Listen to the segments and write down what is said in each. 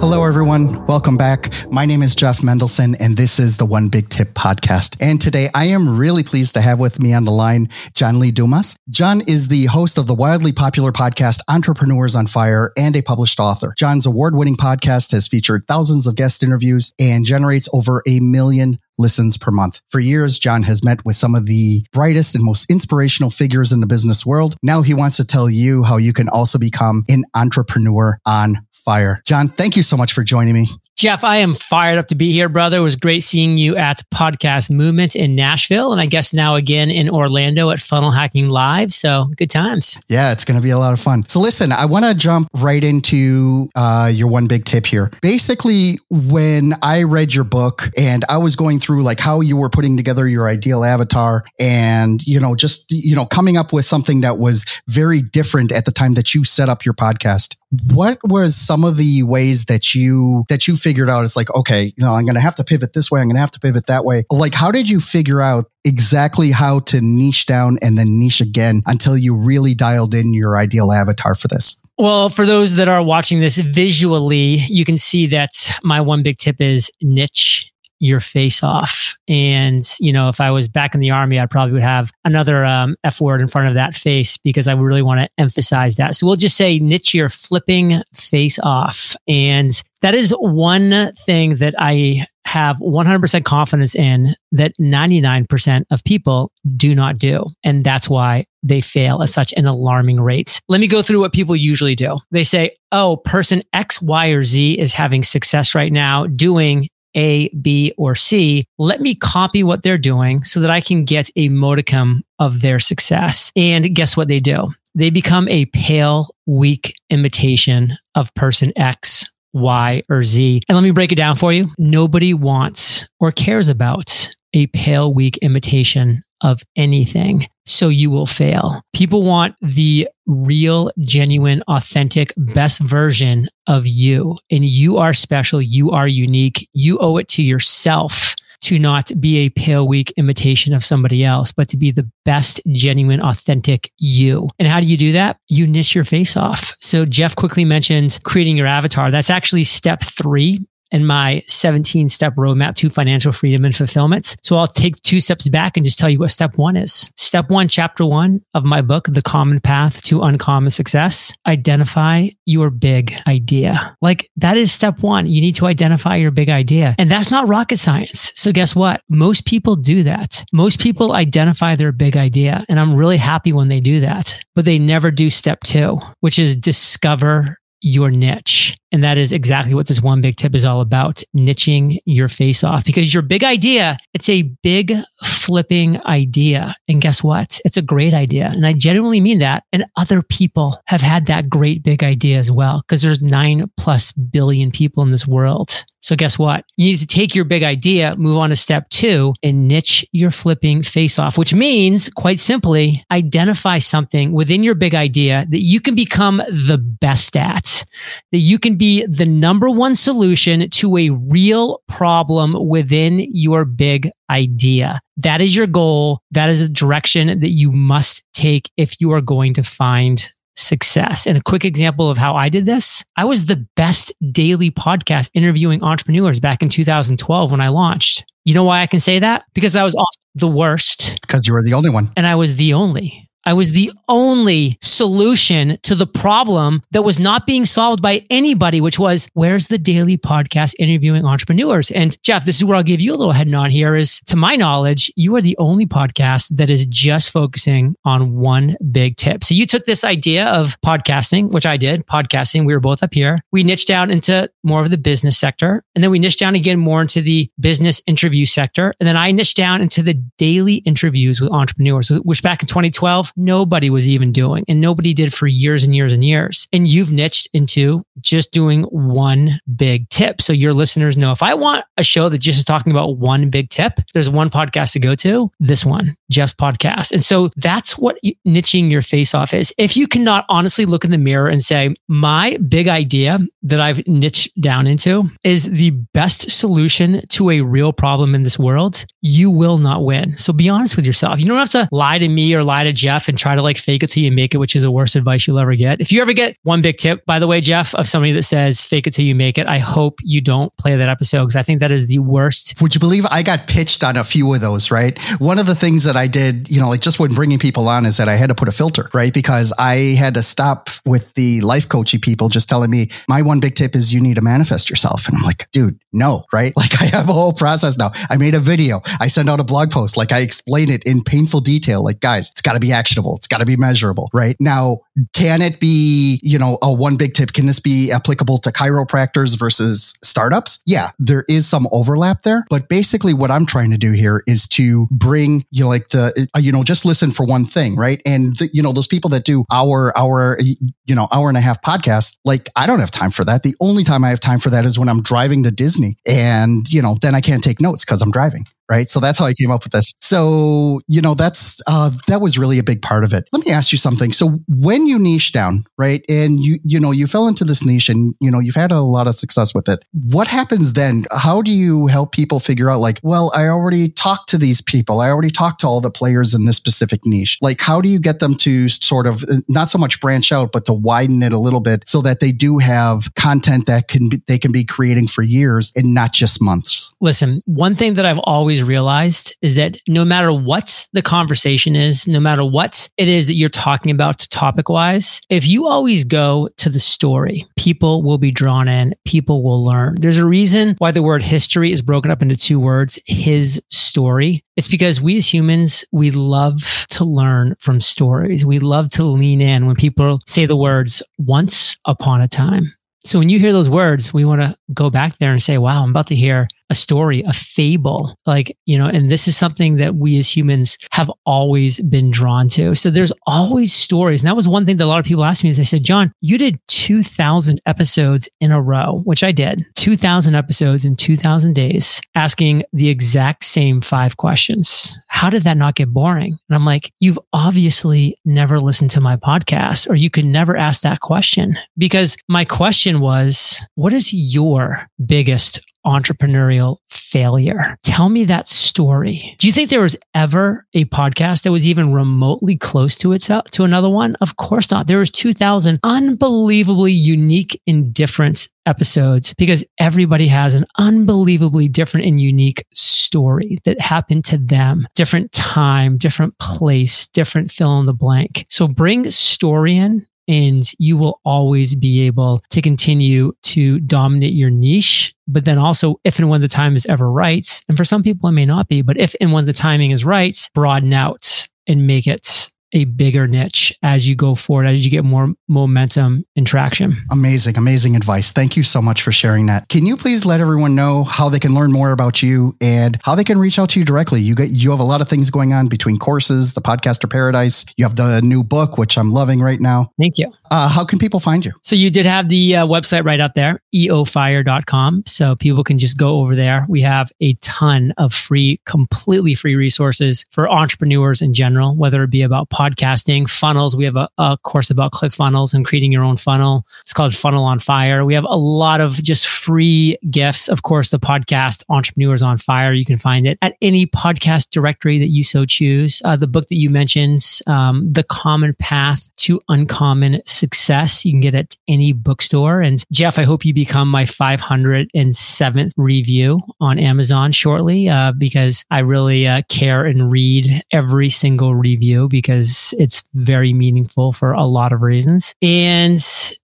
Hello, everyone. Welcome back. My name is Jeff Mendelson, and this is the One Big Tip podcast. And today I am really pleased to have with me on the line John Lee Dumas. John is the host of the wildly popular podcast Entrepreneurs on Fire and a published author. John's award winning podcast has featured thousands of guest interviews and generates over a million listens per month. For years, John has met with some of the brightest and most inspirational figures in the business world. Now he wants to tell you how you can also become an entrepreneur on fire. John, thank you so much for joining me. Jeff, I am fired up to be here, brother. It was great seeing you at Podcast Movement in Nashville, and I guess now again in Orlando at Funnel Hacking Live. So good times. Yeah, it's going to be a lot of fun. So listen, I want to jump right into uh, your one big tip here. Basically, when I read your book and I was going through like how you were putting together your ideal avatar, and you know, just you know, coming up with something that was very different at the time that you set up your podcast what was some of the ways that you that you figured out it's like okay you know i'm to have to pivot this way i'm to have to pivot that way. Like how did you figure out exactly how to niche down and then niche again until you really dialed in your ideal avatar for this? Well, for those that are watching this visually, you can see that my one big tip is niche your face off. And, you know, if I was back in the army, I probably would have another um, F word in front of that face because I really want to emphasize that. So we'll just say niche your flipping face off. And that is one thing that I have 100% confidence in that 99% of people do not do. And that's why they fail at such an alarming rate. Let me go through what people usually do. They say, oh, person X, Y, or Z is having success right now doing a, B, or C. Let me copy what they're doing so that I can get a modicum of their success. And guess what they do? They become a pale, weak imitation of person X, Y, or Z. And let me break it down for you. Nobody wants or cares about a pale, weak imitation of anything. So you will fail. People want the real, genuine, authentic, best version of you. And you are special. You are unique. You owe it to yourself to not be a pale, weak imitation of somebody else, but to be the best, genuine, authentic you. And how do you do that? You niche your face off. So Jeff quickly mentioned creating your avatar. That's actually step three and my 17 step roadmap to financial freedom and fulfillment. So I'll take two steps back and just tell you what step one is. Step one, chapter one of my book, The Common Path to Uncommon Success. Identify your big idea. Like that is step one. You need to identify your big idea. And that's not rocket science. So guess what? Most people do that. Most people identify their big idea. And I'm really happy when they do that, but they never do step two, which is discover your niche. And that is exactly what this one big tip is all about niching your face off because your big idea, it's a big flipping idea. And guess what? It's a great idea. And I genuinely mean that. And other people have had that great big idea as well because there's nine plus billion people in this world. So guess what? You need to take your big idea, move on to step two and niche your flipping face off, which means quite simply identify something within your big idea that you can become the best at, that you can be the number one solution to a real problem within your big idea. That is your goal. That is a direction that you must take if you are going to find success. And a quick example of how I did this I was the best daily podcast interviewing entrepreneurs back in 2012 when I launched. You know why I can say that? Because I was on the worst. Because you were the only one. And I was the only. I was the only solution to the problem that was not being solved by anybody, which was where's the daily podcast interviewing entrepreneurs? And Jeff, this is where I'll give you a little head nod here is to my knowledge, you are the only podcast that is just focusing on one big tip. So you took this idea of podcasting, which I did, podcasting. We were both up here. We niched down into more of the business sector. And then we niched down again more into the business interview sector. And then I niched down into the daily interviews with entrepreneurs, which back in 2012, nobody was even doing and nobody did for years and years and years. And you've niched into just doing one big tip. So your listeners know if I want a show that just is talking about one big tip, there's one podcast to go to, this one, Jeff's podcast. And so that's what niching your face off is. If you cannot honestly look in the mirror and say, my big idea that I've niched down into is the best solution to a real problem in this world, you will not win. So be honest with yourself. You don't have to lie to me or lie to Jeff and try to like fake it till you make it, which is the worst advice you'll ever get. If you ever get one big tip, by the way, Jeff, of somebody that says fake it till you make it, I hope you don't play that episode because I think that is the worst. Would you believe I got pitched on a few of those, right? One of the things that I did, you know, like just when bringing people on is that I had to put a filter, right? Because I had to stop with the life coaching people just telling me my one big tip is you need to manifest yourself. And I'm like, dude, no, right? Like I have a whole process now. I made a video. I send out a blog post. Like I explain it in painful detail. Like guys, it's got to be actionable. It's got to be measurable, right? Now, can it be, you know, a one big tip? Can this be applicable to chiropractors versus startups? Yeah, there is some overlap there, but basically what I'm trying to do here is to bring, you know, like the, uh, you know, just listen for one thing, right? And, the, you know, those people that do our, our, you know, hour and a half podcast, like I don't have time for that. The only time I have time for that is when I'm driving to Disney and, you know, then I can't take notes because I'm driving right? So that's how I came up with this. So, you know, that's uh that was really a big part of it. Let me ask you something. So when you niche down, right? And you you know, you fell into this niche and you know, you've had a lot of success with it. What happens then? How do you help people figure out like, well, I already talked to these people. I already talked to all the players in this specific niche. Like how do you get them to sort of not so much branch out but to widen it a little bit so that they do have content that can be, they can be creating for years and not just months? Listen, one thing that I've always realized is that no matter what the conversation is, no matter what it is that you're talking about topic wise, if you always go to the story, people will be drawn in, people will learn. There's a reason why the word history is broken up into two words, his story. It's because we as humans, we love to learn from stories. We love to lean in when people say the words once upon a time. So when you hear those words, we want to go back there and say, wow, I'm about to hear a story, a fable. Like, you know, and this is something that we as humans have always been drawn to. So there's always stories. And that was one thing that a lot of people asked me is they said, John, you did 2000 episodes in a row, which I did 2000 episodes in 2000 days asking the exact same five questions. How did that not get boring? And I'm like, you've obviously never listened to my podcast or you could never ask that question because my question was, what is your biggest entrepreneurial failure. Tell me that story. Do you think there was ever a podcast that was even remotely close to itself to another one? Of course not. There was 2000 unbelievably unique and different episodes because everybody has an unbelievably different and unique story that happened to them. Different time, different place, different fill in the blank. So bring story in and you will always be able to continue to dominate your niche. But then also, if and when the time is ever right, and for some people it may not be, but if and when the timing is right, broaden out and make it a bigger niche as you go forward, as you get more momentum and traction. Amazing, amazing advice. Thank you so much for sharing that. Can you please let everyone know how they can learn more about you and how they can reach out to you directly? You get you have a lot of things going on between courses, the podcaster paradise. You have the new book, which I'm loving right now. Thank you. Uh, how can people find you? So you did have the uh, website right up there, eofire.com. So people can just go over there. We have a ton of free, completely free resources for entrepreneurs in general, whether it be about podcasting, funnels. We have a, a course about ClickFunnels and creating your own funnel. It's called Funnel on Fire. We have a lot of just free gifts. Of course, the podcast Entrepreneurs on Fire. You can find it at any podcast directory that you so choose. Uh, the book that you mentioned, um, The Common Path to Uncommon Success. You can get at any bookstore. And Jeff, I hope you become my 507th review on Amazon shortly uh, because I really uh, care and read every single review because it's very meaningful for a lot of reasons. And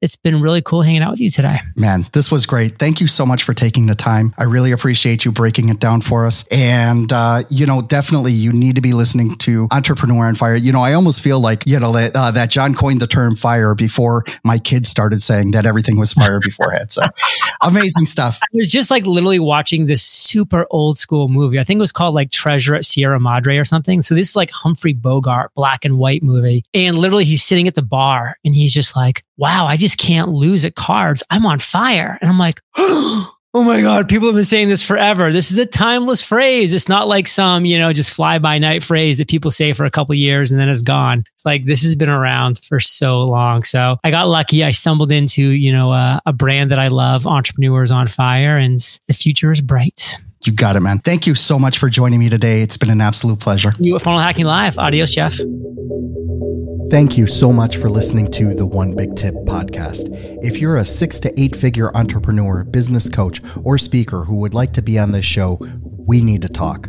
it's been really cool hanging out with you today. Man, this was great. Thank you so much for taking the time. I really appreciate you breaking it down for us. And, uh, you know, definitely you need to be listening to Entrepreneur on Fire. You know, I almost feel like, you know, that, uh, that John coined the term fire before my kids started saying that everything was fire beforehand. So amazing stuff. I was just like literally watching this super old school movie. I think it was called like Treasure at Sierra Madre or something. So this is like Humphrey Bogart, black and white movie. And literally he's sitting at the bar and he's just like, wow, I just can't lose at cards. I'm on fire. And I'm like, oh, Oh my God, people have been saying this forever. This is a timeless phrase. It's not like some, you know, just fly by night phrase that people say for a couple years and then it's gone. It's like this has been around for so long. So I got lucky. I stumbled into, you know, uh, a brand that I love, Entrepreneurs on Fire, and the future is bright. You got it, man. Thank you so much for joining me today. It's been an absolute pleasure. You at Funnel Hacking Live. Adios, Jeff. Thank you so much for listening to the One Big Tip podcast. If you're a six to eight figure entrepreneur, business coach, or speaker who would like to be on this show, we need to talk.